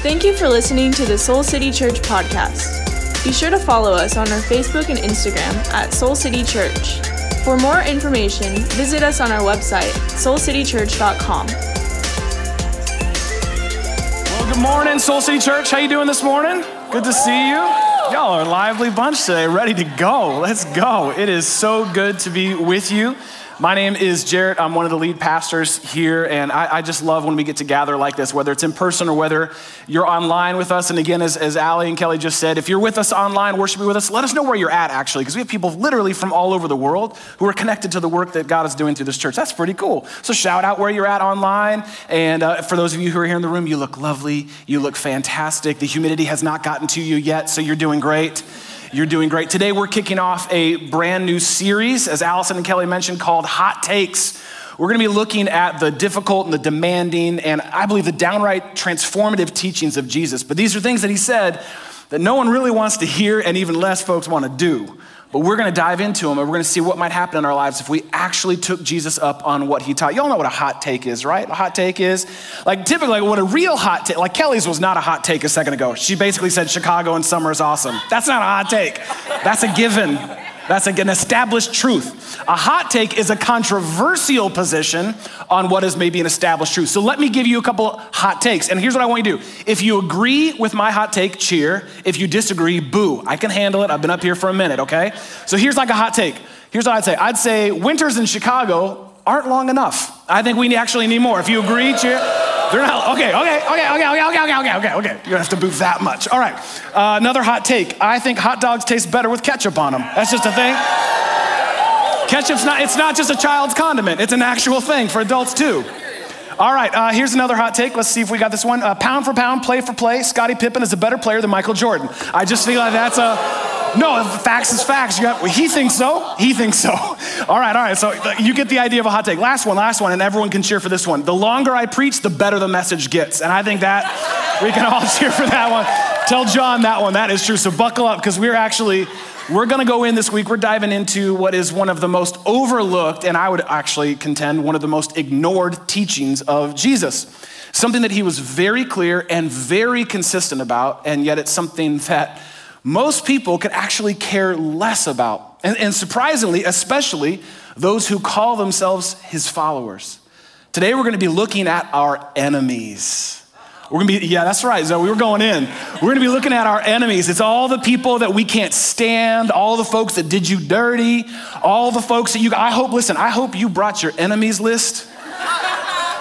Thank you for listening to the Soul City Church podcast. Be sure to follow us on our Facebook and Instagram at Soul City Church. For more information, visit us on our website, soulcitychurch.com. Well, good morning, Soul City Church. How you doing this morning? Good to see you. Y'all are a lively bunch today, ready to go. Let's go. It is so good to be with you. My name is Jarrett. I'm one of the lead pastors here, and I, I, just love when we get to gather like this, whether it's in person or whether you're online with us. And again, as, as Allie and Kelly just said, if you're with us online, worshiping with us, let us know where you're at actually, because we have people literally from all over the world who are connected to the work that God is doing through this church. That's pretty cool. So shout out where you're at online. And uh, for those of you who are here in the room, you look lovely. You look fantastic. The humidity has not gotten to you yet, so you're doing great. You're doing great. Today, we're kicking off a brand new series, as Allison and Kelly mentioned, called Hot Takes. We're going to be looking at the difficult and the demanding, and I believe the downright transformative teachings of Jesus. But these are things that he said that no one really wants to hear, and even less folks want to do. But we're going to dive into them and we're going to see what might happen in our lives if we actually took Jesus up on what he taught. Y'all know what a hot take is, right? A hot take is like typically what a real hot take, like Kelly's was not a hot take a second ago. She basically said Chicago in summer is awesome. That's not a hot take, that's a given. That's like an established truth. A hot take is a controversial position on what is maybe an established truth. So let me give you a couple hot takes. And here's what I want you to do. If you agree with my hot take, cheer. If you disagree, boo. I can handle it. I've been up here for a minute, okay? So here's like a hot take. Here's what I'd say I'd say winters in Chicago aren't long enough. I think we actually need more. If you agree, cheer. They're not, okay, okay, okay, okay, okay, okay, okay, okay, okay. You don't have to boo that much. All right. Uh, another hot take. I think hot dogs taste better with ketchup on them. That's just a thing. Ketchup's not, it's not just a child's condiment, it's an actual thing for adults too. All right, uh, here's another hot take. Let's see if we got this one. Uh, pound for pound, play for play, Scottie Pippen is a better player than Michael Jordan. I just feel like that's a, no, facts is facts. Got, well, he thinks so. He thinks so. All right, all right. So uh, you get the idea of a hot take. Last one, last one, and everyone can cheer for this one. The longer I preach, the better the message gets. And I think that we can all cheer for that one. Tell John that one. That is true. So buckle up because we're actually we're going to go in this week, we're diving into what is one of the most overlooked, and I would actually contend one of the most ignored teachings of Jesus. Something that he was very clear and very consistent about, and yet it's something that most people could actually care less about. And, and surprisingly, especially those who call themselves his followers. Today, we're going to be looking at our enemies. We're gonna be, yeah, that's right. So we were going in. We're gonna be looking at our enemies. It's all the people that we can't stand, all the folks that did you dirty, all the folks that you, I hope, listen, I hope you brought your enemies list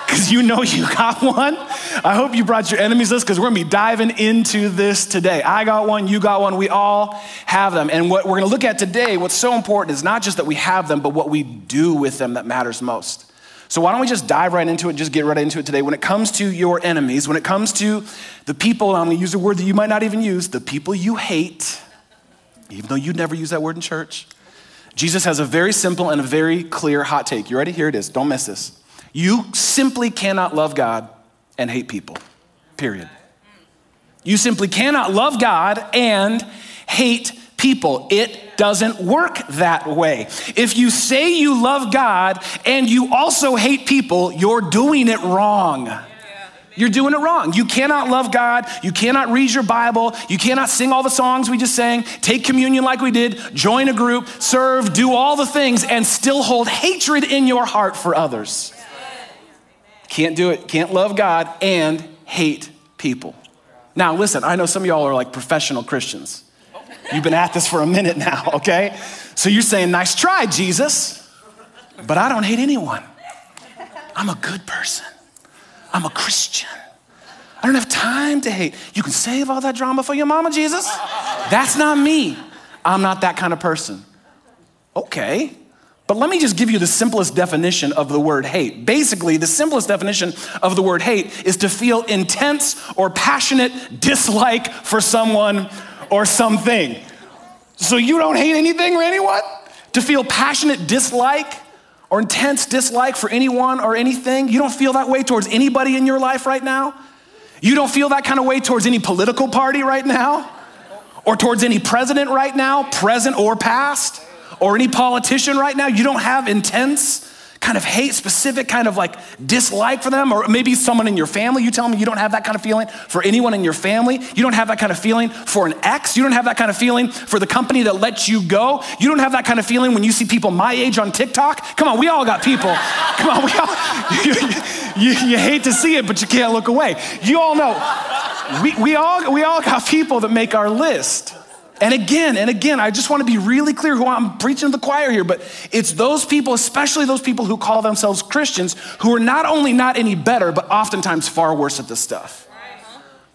because you know you got one. I hope you brought your enemies list because we're gonna be diving into this today. I got one, you got one, we all have them. And what we're gonna look at today, what's so important is not just that we have them, but what we do with them that matters most. So, why don't we just dive right into it, just get right into it today? When it comes to your enemies, when it comes to the people, I'm gonna use a word that you might not even use, the people you hate, even though you never use that word in church, Jesus has a very simple and a very clear hot take. You ready? Here it is. Don't miss this. You simply cannot love God and hate people, period. You simply cannot love God and hate people. It doesn't work that way. If you say you love God and you also hate people, you're doing it wrong. You're doing it wrong. You cannot love God. You cannot read your Bible. You cannot sing all the songs we just sang, take communion like we did, join a group, serve, do all the things, and still hold hatred in your heart for others. Can't do it. Can't love God and hate people. Now, listen, I know some of y'all are like professional Christians. You've been at this for a minute now, okay? So you're saying, nice try, Jesus, but I don't hate anyone. I'm a good person. I'm a Christian. I don't have time to hate. You can save all that drama for your mama, Jesus. That's not me. I'm not that kind of person. Okay, but let me just give you the simplest definition of the word hate. Basically, the simplest definition of the word hate is to feel intense or passionate dislike for someone or something. So you don't hate anything or anyone? To feel passionate dislike or intense dislike for anyone or anything? You don't feel that way towards anybody in your life right now? You don't feel that kind of way towards any political party right now? Or towards any president right now, present or past? Or any politician right now? You don't have intense kind of hate, specific kind of like dislike for them, or maybe someone in your family. You tell me you don't have that kind of feeling for anyone in your family. You don't have that kind of feeling for an ex. You don't have that kind of feeling for the company that lets you go. You don't have that kind of feeling when you see people my age on TikTok. Come on, we all got people. Come on, we all, you, you, you hate to see it, but you can't look away. You all know, we, we, all, we all got people that make our list. And again and again, I just want to be really clear who I'm preaching to the choir here, but it's those people, especially those people who call themselves Christians, who are not only not any better, but oftentimes far worse at this stuff.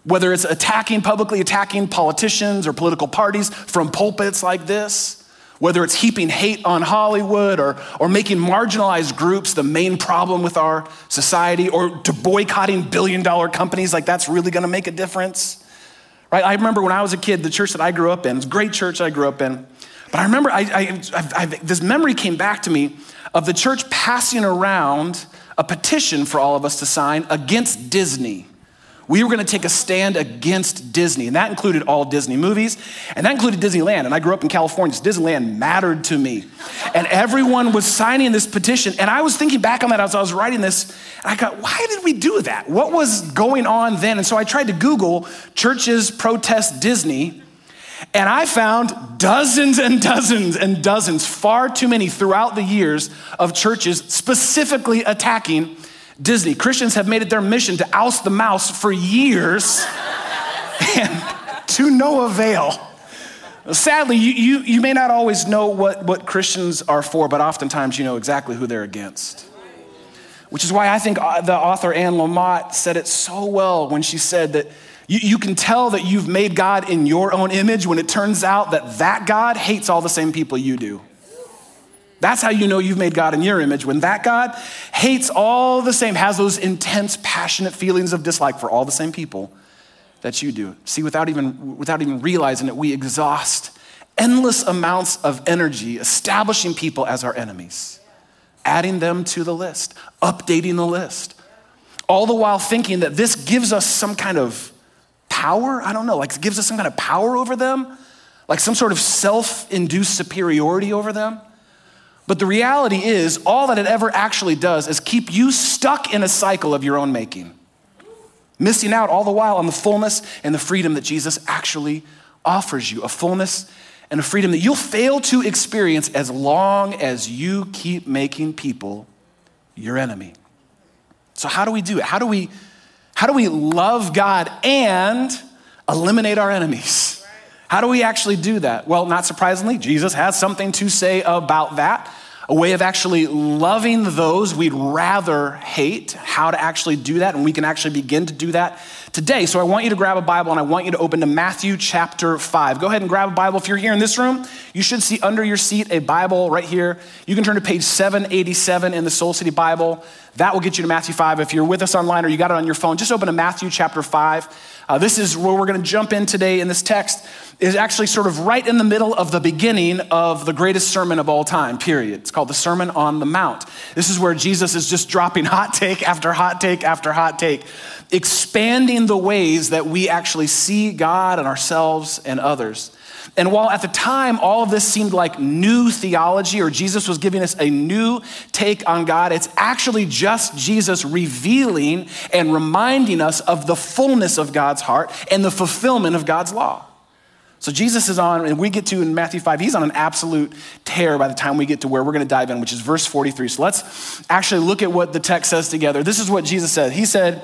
Whether it's attacking, publicly attacking politicians or political parties from pulpits like this, whether it's heaping hate on Hollywood or, or making marginalized groups the main problem with our society, or to boycotting billion dollar companies like that's really gonna make a difference. Right? I remember when I was a kid, the church that I grew up in, it's a great church I grew up in. But I remember I, I, I, this memory came back to me of the church passing around a petition for all of us to sign against Disney. We were going to take a stand against Disney, and that included all Disney movies, and that included Disneyland. And I grew up in California, so Disneyland mattered to me. And everyone was signing this petition, and I was thinking back on that as I was writing this, and I thought, why did we do that? What was going on then? And so I tried to Google churches protest Disney, and I found dozens and dozens and dozens, far too many throughout the years, of churches specifically attacking Disney. Christians have made it their mission to oust the mouse for years and to no avail. Sadly, you, you, you, may not always know what, what Christians are for, but oftentimes you know exactly who they're against. Which is why I think uh, the author Anne Lamott said it so well when she said that you, you can tell that you've made God in your own image when it turns out that that God hates all the same people you do. That's how you know you've made God in your image. When that God hates all the same, has those intense, passionate feelings of dislike for all the same people that you do. See, without even, without even realizing it, we exhaust endless amounts of energy establishing people as our enemies, adding them to the list, updating the list, all the while thinking that this gives us some kind of power. I don't know, like gives us some kind of power over them, like some sort of self induced superiority over them. But the reality is, all that it ever actually does is keep you stuck in a cycle of your own making, missing out all the while on the fullness and the freedom that Jesus actually offers you a fullness and a freedom that you'll fail to experience as long as you keep making people your enemy. So, how do we do it? How do we, how do we love God and eliminate our enemies? How do we actually do that? Well, not surprisingly, Jesus has something to say about that. A way of actually loving those we'd rather hate, how to actually do that, and we can actually begin to do that today. So I want you to grab a Bible and I want you to open to Matthew chapter 5. Go ahead and grab a Bible. If you're here in this room, you should see under your seat a Bible right here. You can turn to page 787 in the Soul City Bible. That will get you to Matthew 5. If you're with us online or you got it on your phone, just open to Matthew chapter 5. Uh, this is where we're going to jump in today in this text is actually sort of right in the middle of the beginning of the greatest sermon of all time period. It's called the sermon on the mount. This is where jesus is just dropping hot take after hot take after hot take expanding the ways that we actually see god and ourselves and others and while at the time all of this seemed like new theology or Jesus was giving us a new take on God, it's actually just Jesus revealing and reminding us of the fullness of God's heart and the fulfillment of God's law. So Jesus is on, and we get to in Matthew 5, he's on an absolute tear by the time we get to where we're going to dive in, which is verse 43. So let's actually look at what the text says together. This is what Jesus said. He said,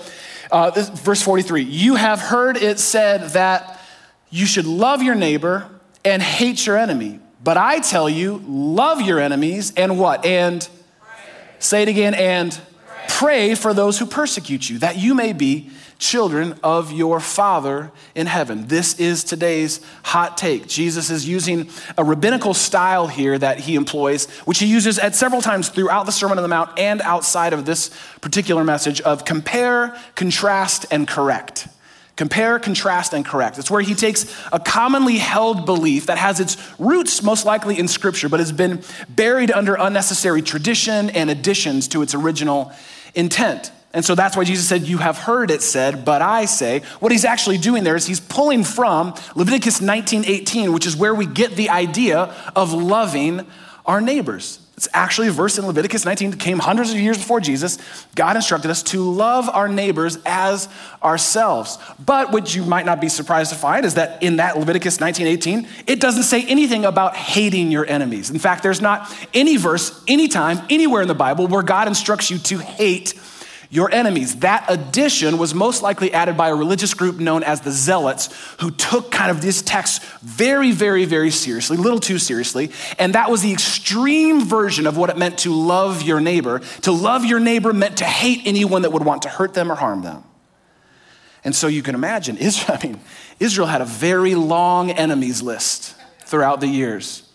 uh, this, verse 43, you have heard it said that you should love your neighbor and hate your enemy. But I tell you, love your enemies and what? And pray. say it again, and pray. pray for those who persecute you, that you may be children of your Father in heaven. This is today's hot take. Jesus is using a rabbinical style here that he employs, which he uses at several times throughout the Sermon on the Mount and outside of this particular message of compare, contrast, and correct. Compare, contrast, and correct. It's where he takes a commonly held belief that has its roots most likely in Scripture, but has been buried under unnecessary tradition and additions to its original intent. And so that's why Jesus said, You have heard it said, but I say. What he's actually doing there is he's pulling from Leviticus 19:18, which is where we get the idea of loving our neighbors. It's actually a verse in Leviticus 19 that came hundreds of years before Jesus. God instructed us to love our neighbors as ourselves. But what you might not be surprised to find is that in that Leviticus 19:18, it doesn't say anything about hating your enemies. In fact, there's not any verse, anytime, anywhere in the Bible where God instructs you to hate your enemies. That addition was most likely added by a religious group known as the Zealots, who took kind of this text very, very, very seriously, little too seriously. And that was the extreme version of what it meant to love your neighbor. To love your neighbor meant to hate anyone that would want to hurt them or harm them. And so you can imagine, Israel, I mean, Israel had a very long enemies list throughout the years.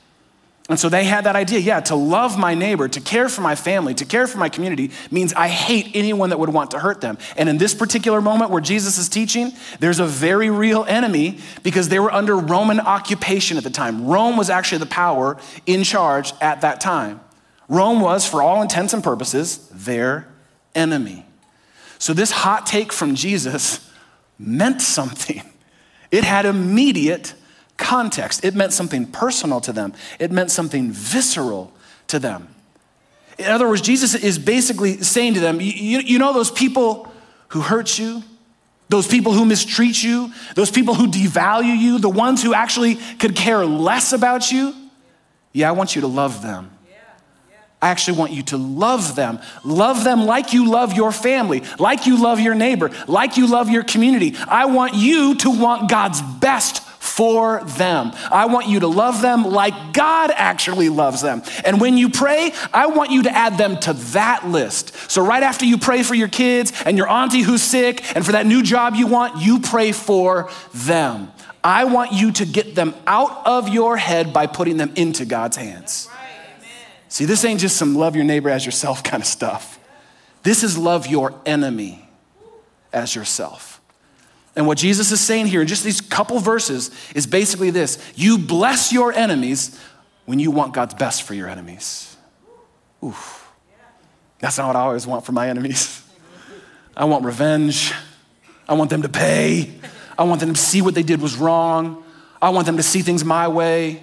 And so they had that idea yeah, to love my neighbor, to care for my family, to care for my community means I hate anyone that would want to hurt them. And in this particular moment where Jesus is teaching, there's a very real enemy because they were under Roman occupation at the time. Rome was actually the power in charge at that time. Rome was, for all intents and purposes, their enemy. So this hot take from Jesus meant something, it had immediate context. It meant something personal to them, it meant something visceral to them. In other words, Jesus is basically saying to them, you, you, know those people who hurt you, those people who mistreat you, those people who devalue you, the ones who actually could care less about you? Yeah, I want you to love them. I actually want you to love them. Love them like you love your family, like you love your neighbor, like you love your community. I want you to want God's best for them. I want you to love them like God actually loves them. And when you pray, I want you to add them to that list. So, right after you pray for your kids and your auntie who's sick and for that new job you want, you pray for them. I want you to get them out of your head by putting them into God's hands. See, this ain't just some love your neighbor as yourself kind of stuff. This is love your enemy as yourself. And what Jesus is saying here in just these couple verses is basically this you bless your enemies when you want God's best for your enemies. Oof. That's not what I always want for my enemies. I want revenge. I want them to pay. I want them to see what they did was wrong. I want them to see things my way.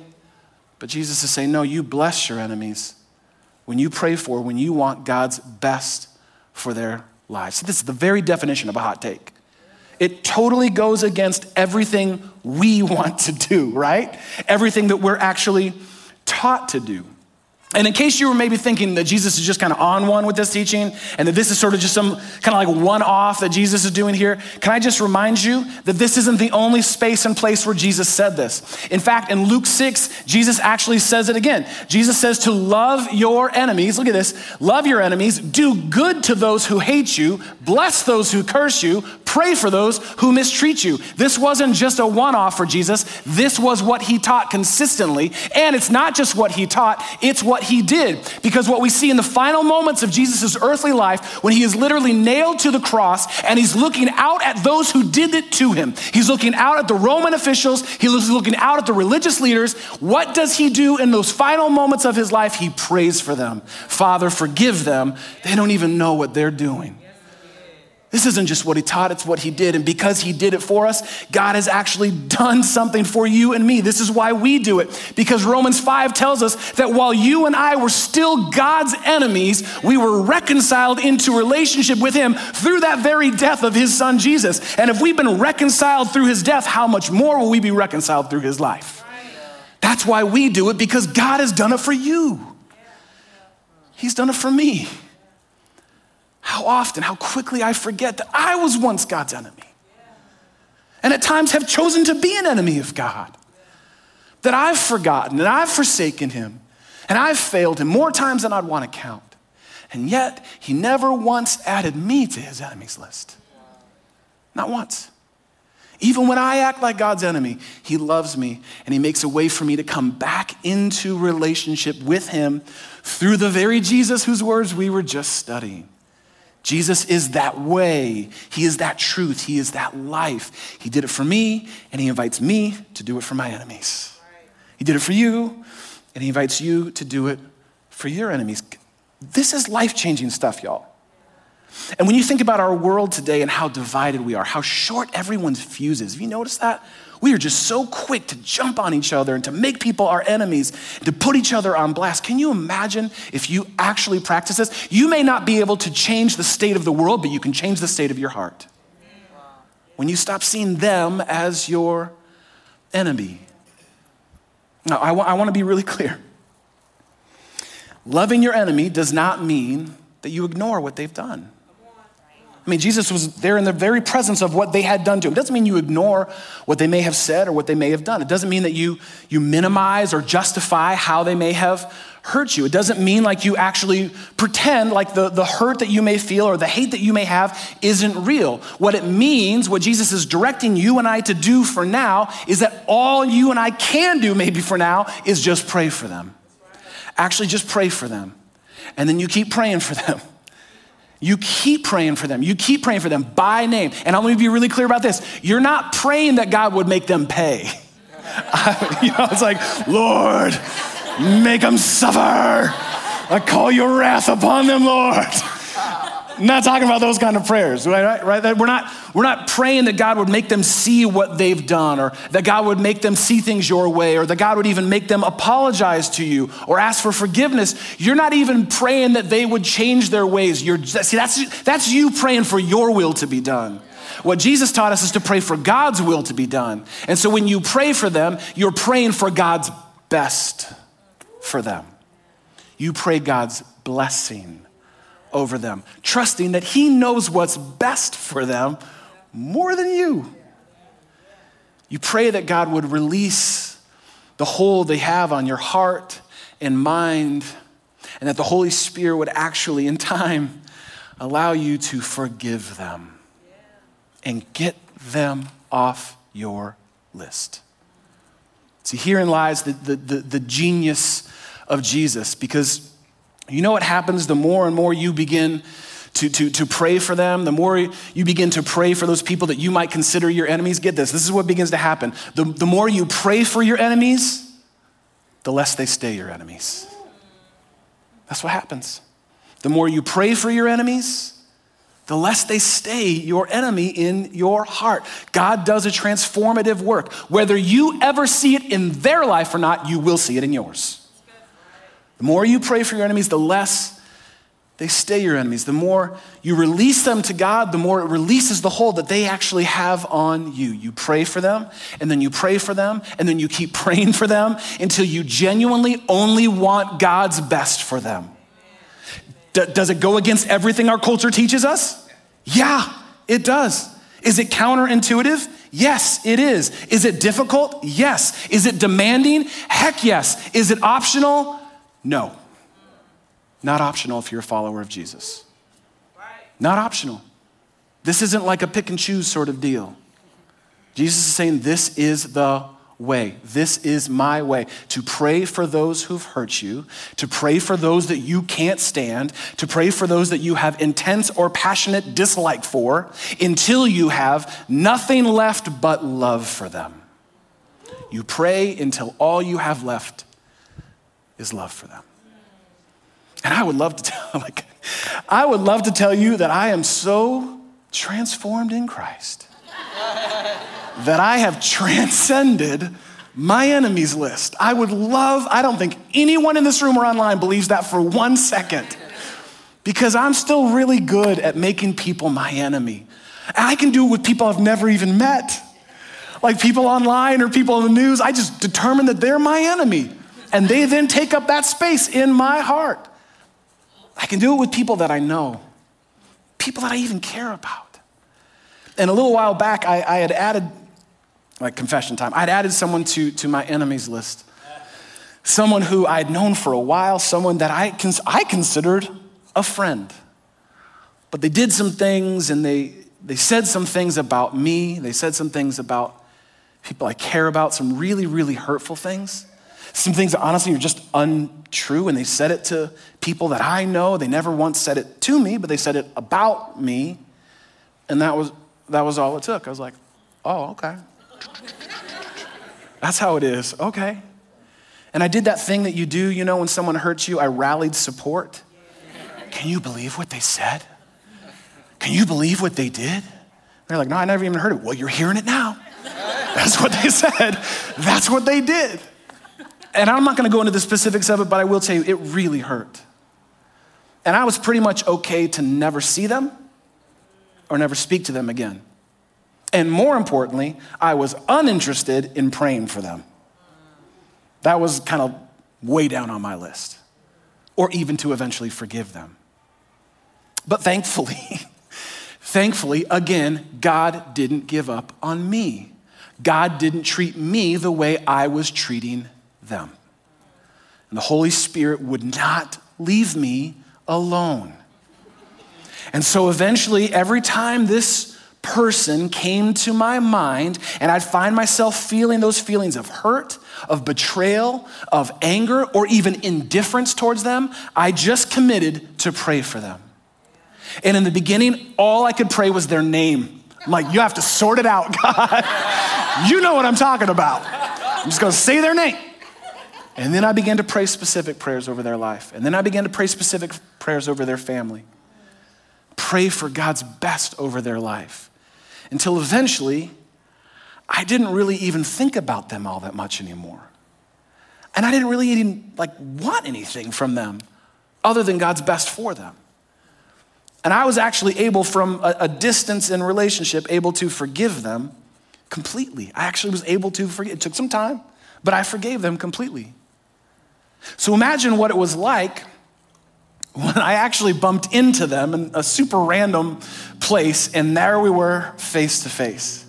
But Jesus is saying, no, you bless your enemies when you pray for, when you want God's best for their lives. So this is the very definition of a hot take. It totally goes against everything we want to do, right? Everything that we're actually taught to do. And in case you were maybe thinking that Jesus is just kind of on one with this teaching and that this is sort of just some kind of like one off that Jesus is doing here, can I just remind you that this isn't the only space and place where Jesus said this? In fact, in Luke 6, Jesus actually says it again. Jesus says to love your enemies. Look at this love your enemies, do good to those who hate you, bless those who curse you, pray for those who mistreat you. This wasn't just a one off for Jesus, this was what he taught consistently. And it's not just what he taught, it's what what he did. Because what we see in the final moments of Jesus' earthly life, when he is literally nailed to the cross and he's looking out at those who did it to him, he's looking out at the Roman officials, he's looking out at the religious leaders. What does he do in those final moments of his life? He prays for them. Father, forgive them. They don't even know what they're doing. This isn't just what he taught, it's what he did. And because he did it for us, God has actually done something for you and me. This is why we do it. Because Romans 5 tells us that while you and I were still God's enemies, we were reconciled into relationship with him through that very death of his son Jesus. And if we've been reconciled through his death, how much more will we be reconciled through his life? That's why we do it because God has done it for you. He's done it for me how often, how quickly I forget that I was once God's enemy. And at times have chosen to be an enemy of God. That I've forgotten and I've forsaken him and I've failed him more times than I'd want to count. And yet, he never once added me to his enemies list. Not once. Even when I act like God's enemy, He loves me and He makes a way for me to come back into relationship with Him through the very Jesus whose words we were just studying. Jesus is that way. He is that truth. He is that life. He did it for me, and He invites me to do it for my enemies. He did it for you, and He invites you to do it for your enemies. This is life changing stuff, y'all. And when you think about our world today and how divided we are, how short everyone's fuse is, have you noticed that? We are just so quick to jump on each other and to make people our enemies, to put each other on blast. Can you imagine if you actually practice this? You may not be able to change the state of the world, but you can change the state of your heart. When you stop seeing them as your enemy. Now, I, I want to be really clear. Loving your enemy does not mean that you ignore what they've done. I mean, Jesus was there in the very presence of what they had done to him. It doesn't mean you ignore what they may have said or what they may have done. It doesn't mean that you, you minimize or justify how they may have hurt you. It doesn't mean like you actually pretend like the, the hurt that you may feel or the hate that you may have isn't real. What it means, what Jesus is directing you and I to do for now, is that all you and I can do maybe for now is just pray for them. Actually, just pray for them. And then you keep praying for them. You keep praying for them. You keep praying for them by name. And I'm going to be really clear about this. You're not praying that God would make them pay. you know, it's like, Lord, make them suffer. I call your wrath upon them, Lord. Not talking about those kind of prayers, right? right? We're, not, we're not praying that God would make them see what they've done or that God would make them see things your way or that God would even make them apologize to you or ask for forgiveness. You're not even praying that they would change their ways. You're, see, that's, that's you praying for your will to be done. What Jesus taught us is to pray for God's will to be done. And so when you pray for them, you're praying for God's best for them. You pray God's blessing over them, trusting that He knows what's best for them more than you. You pray that God would release the hold they have on your heart and mind, and that the Holy Spirit would actually, in time, allow you to forgive them and get them off your list. See, herein lies the, the, the, the genius of Jesus because you know what happens the more and more you begin to, to, to pray for them, the more you begin to pray for those people that you might consider your enemies? Get this, this is what begins to happen. The, the more you pray for your enemies, the less they stay your enemies. That's what happens. The more you pray for your enemies, the less they stay your enemy in your heart. God does a transformative work. Whether you ever see it in their life or not, you will see it in yours. The more you pray for your enemies, the less they stay your enemies. The more you release them to God, the more it releases the hold that they actually have on you. You pray for them, and then you pray for them, and then you keep praying for them until you genuinely only want God's best for them. D- does it go against everything our culture teaches us? Yeah, it does. Is it counterintuitive? Yes, it is. Is it difficult? Yes. Is it demanding? Heck yes. Is it optional? No. Not optional if you're a follower of Jesus. Not optional. This isn't like a pick and choose sort of deal. Jesus is saying, This is the way. This is my way to pray for those who've hurt you, to pray for those that you can't stand, to pray for those that you have intense or passionate dislike for until you have nothing left but love for them. You pray until all you have left is love for them. And I would love to tell, like, I would love to tell you that I am so transformed in Christ that I have transcended my enemies list. I would love, I don't think anyone in this room or online believes that for one second because I'm still really good at making people my enemy. And I can do it with people I've never even met. Like people online or people in the news, I just determine that they're my enemy and they then take up that space in my heart. I can do it with people that I know, people that I even care about. And a little while back, I, I had added, like confession time, I'd added someone to, to my enemies list. Someone who I'd known for a while, someone that I, cons- I considered a friend. But they did some things and they, they said some things about me. They said some things about people I care about, some really, really hurtful things. Some things that honestly are just untrue, and they said it to people that I know. They never once said it to me, but they said it about me. And that was, that was all it took. I was like, oh, okay. That's how it is. Okay. And I did that thing that you do, you know, when someone hurts you, I rallied support. Can you believe what they said? Can you believe what they did? They're like, No, I never even heard it. Well, you're hearing it now. That's what they said. That's what they did. And I'm not gonna go into the specifics of it, but I will tell you, it really hurt. And I was pretty much okay to never see them or never speak to them again. And more importantly, I was uninterested in praying for them. That was kind of way down on my list, or even to eventually forgive them. But thankfully, thankfully, again, God didn't give up on me. God didn't treat me the way I was treating them. And the Holy Spirit would not leave me alone. And so eventually, every time this person came to my mind, and I'd find myself feeling those feelings of hurt, of betrayal, of anger, or even indifference towards them, I just committed to pray for them. And in the beginning, all I could pray was their name. I'm like, you have to sort it out, God. you know what I'm talking about. I'm just gonna say their name. And then I began to pray specific prayers over their life. And then I began to pray specific prayers over their family. Pray for God's best over their life. Until eventually, I didn't really even think about them all that much anymore. And I didn't really even like want anything from them other than God's best for them. And I was actually able, from a, a distance in relationship, able to forgive them completely. I actually was able to forgive. It took some time, but I forgave them completely. So imagine what it was like when I actually bumped into them in a super random place, and there we were face to face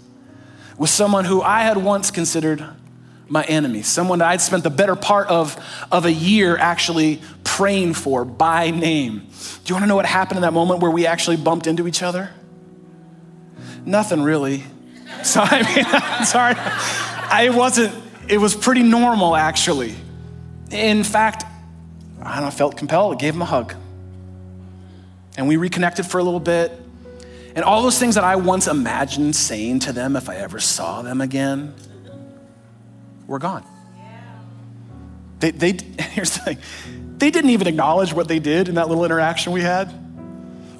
with someone who I had once considered my enemy, someone that I'd spent the better part of, of a year actually praying for by name. Do you want to know what happened in that moment where we actually bumped into each other? Nothing really. So, I mean, sorry. I wasn't, it was pretty normal actually. In fact, I felt compelled, I gave him a hug. And we reconnected for a little bit. And all those things that I once imagined saying to them if I ever saw them again were gone. They, they, here's the thing they didn't even acknowledge what they did in that little interaction we had.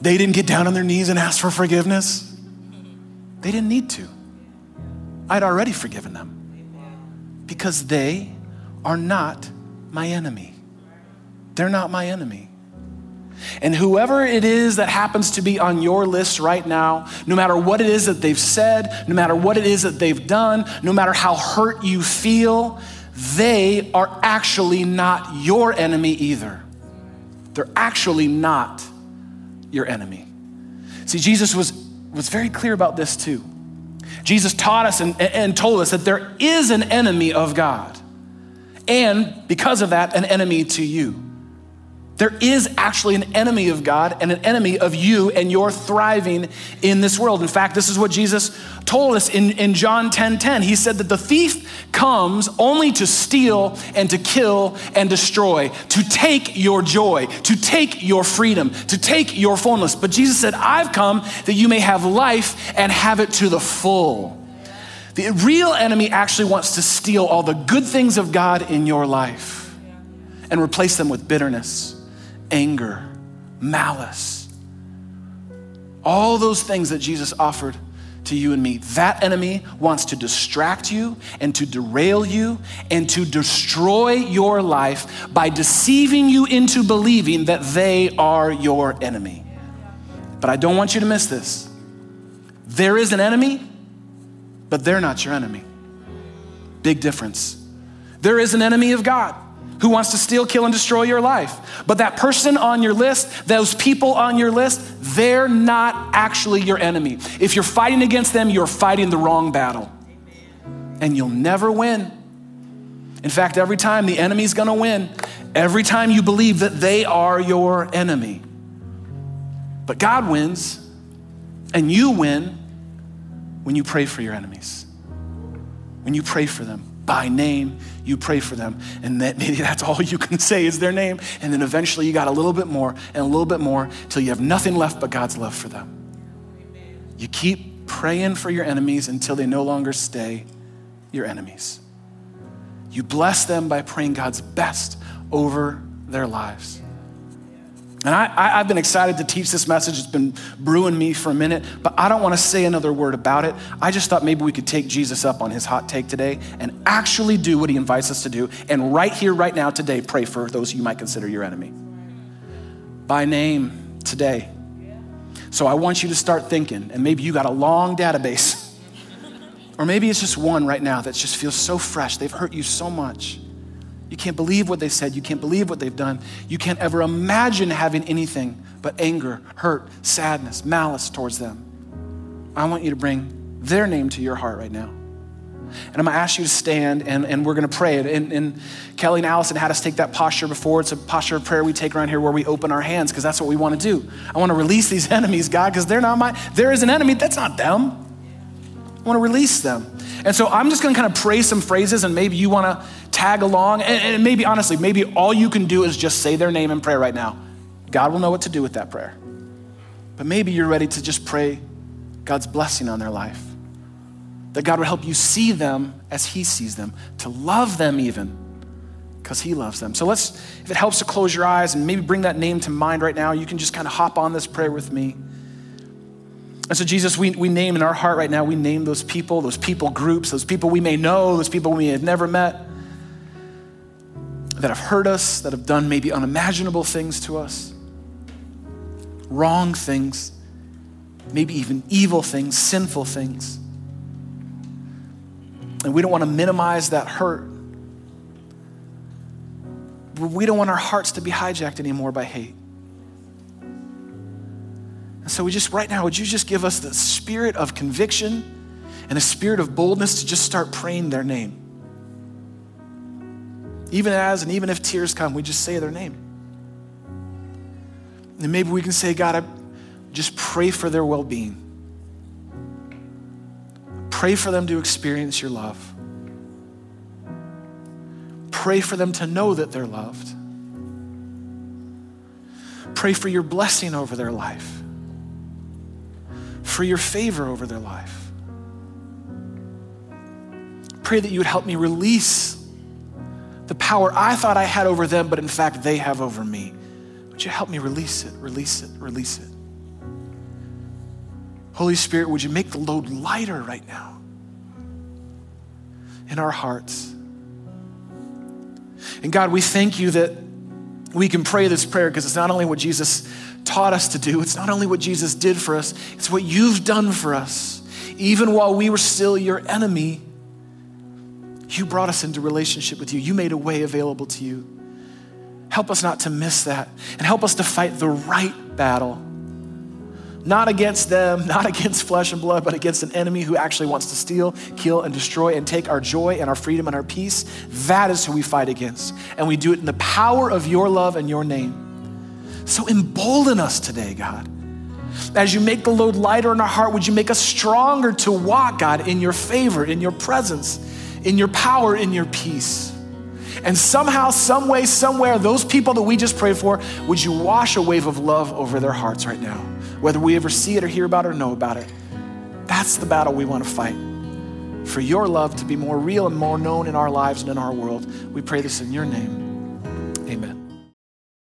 They didn't get down on their knees and ask for forgiveness. They didn't need to. I'd already forgiven them because they are not my enemy. They're not my enemy. And whoever it is that happens to be on your list right now, no matter what it is that they've said, no matter what it is that they've done, no matter how hurt you feel, they are actually not your enemy either. They're actually not your enemy. See, Jesus was, was very clear about this too. Jesus taught us and, and told us that there is an enemy of God, and because of that, an enemy to you. There is actually an enemy of God and an enemy of you and your thriving in this world. In fact, this is what Jesus told us in, in John 10 10. He said that the thief comes only to steal and to kill and destroy, to take your joy, to take your freedom, to take your fullness. But Jesus said, I've come that you may have life and have it to the full. The real enemy actually wants to steal all the good things of God in your life and replace them with bitterness anger, malice. All those things that Jesus offered to you and me. That enemy wants to distract you and to derail you and to destroy your life by deceiving you into believing that they are your enemy. But I don't want you to miss this. There is an enemy, but they're not your enemy. Big difference. There is an enemy of God who wants to steal, kill, and destroy your life. But that person on your list, those people on your list, they're not actually your enemy. If you're fighting against them, you're fighting the wrong battle. And you'll never win. In fact, every time the enemy's gonna win, every time you believe that they are your enemy. But God wins, and you win when you pray for your enemies, when you pray for them by name, you pray for them. And that maybe that's all you can say is their name. And then eventually you got a little bit more and a little bit more till you have nothing left but God's love for them. You keep praying for your enemies until they no longer stay your enemies. You bless them by praying God's best over their lives. And I, have been excited to teach this message. It's been brewing me for a minute, but I don't want to say another word about it. I just thought maybe we could take Jesus up on his hot take today and actually do what he invites us to do. And right here, right now, today, pray for those you might consider your enemy. By name today. So I want you to start thinking, and maybe you got a long database, or maybe it's just one right now that just feels so fresh. They've hurt you so much. You can't believe what they said. You can't believe what they've done. You can't ever imagine having anything but anger, hurt, sadness, malice towards them. I want you to bring their name to your heart right now. And I'm gonna ask you to stand and, and we're gonna pray. And, and Kelly and Allison had us take that posture before. It's a posture of prayer we take around here where we open our hands because that's what we wanna do. I wanna release these enemies, God, because they're not my, there is an enemy, that's not them. I wanna release them. And so I'm just gonna kind of pray some phrases and maybe you wanna tag along. And, and maybe, honestly, maybe all you can do is just say their name in prayer right now. God will know what to do with that prayer. But maybe you're ready to just pray God's blessing on their life. That God would help you see them as He sees them, to love them even because He loves them. So let's, if it helps to close your eyes and maybe bring that name to mind right now, you can just kind of hop on this prayer with me. And so, Jesus, we, we name in our heart right now, we name those people, those people groups, those people we may know, those people we may have never met that have hurt us, that have done maybe unimaginable things to us, wrong things, maybe even evil things, sinful things. And we don't want to minimize that hurt. We don't want our hearts to be hijacked anymore by hate. And so we just, right now, would you just give us the spirit of conviction and a spirit of boldness to just start praying their name? Even as and even if tears come, we just say their name. And maybe we can say, God, I just pray for their well being. Pray for them to experience your love. Pray for them to know that they're loved. Pray for your blessing over their life, for your favor over their life. Pray that you would help me release the power I thought I had over them, but in fact they have over me. Would you help me release it, release it, release it? Holy Spirit, would you make the load lighter right now in our hearts? And God, we thank you that we can pray this prayer because it's not only what Jesus taught us to do, it's not only what Jesus did for us, it's what you've done for us. Even while we were still your enemy, you brought us into relationship with you. You made a way available to you. Help us not to miss that and help us to fight the right battle. Not against them, not against flesh and blood, but against an enemy who actually wants to steal, kill, and destroy and take our joy and our freedom and our peace. That is who we fight against. And we do it in the power of your love and your name. So embolden us today, God. As you make the load lighter in our heart, would you make us stronger to walk, God, in your favor, in your presence? in your power, in your peace. And somehow, some way, somewhere, those people that we just prayed for, would you wash a wave of love over their hearts right now? Whether we ever see it or hear about it or know about it. That's the battle we want to fight. For your love to be more real and more known in our lives and in our world. We pray this in your name. Amen.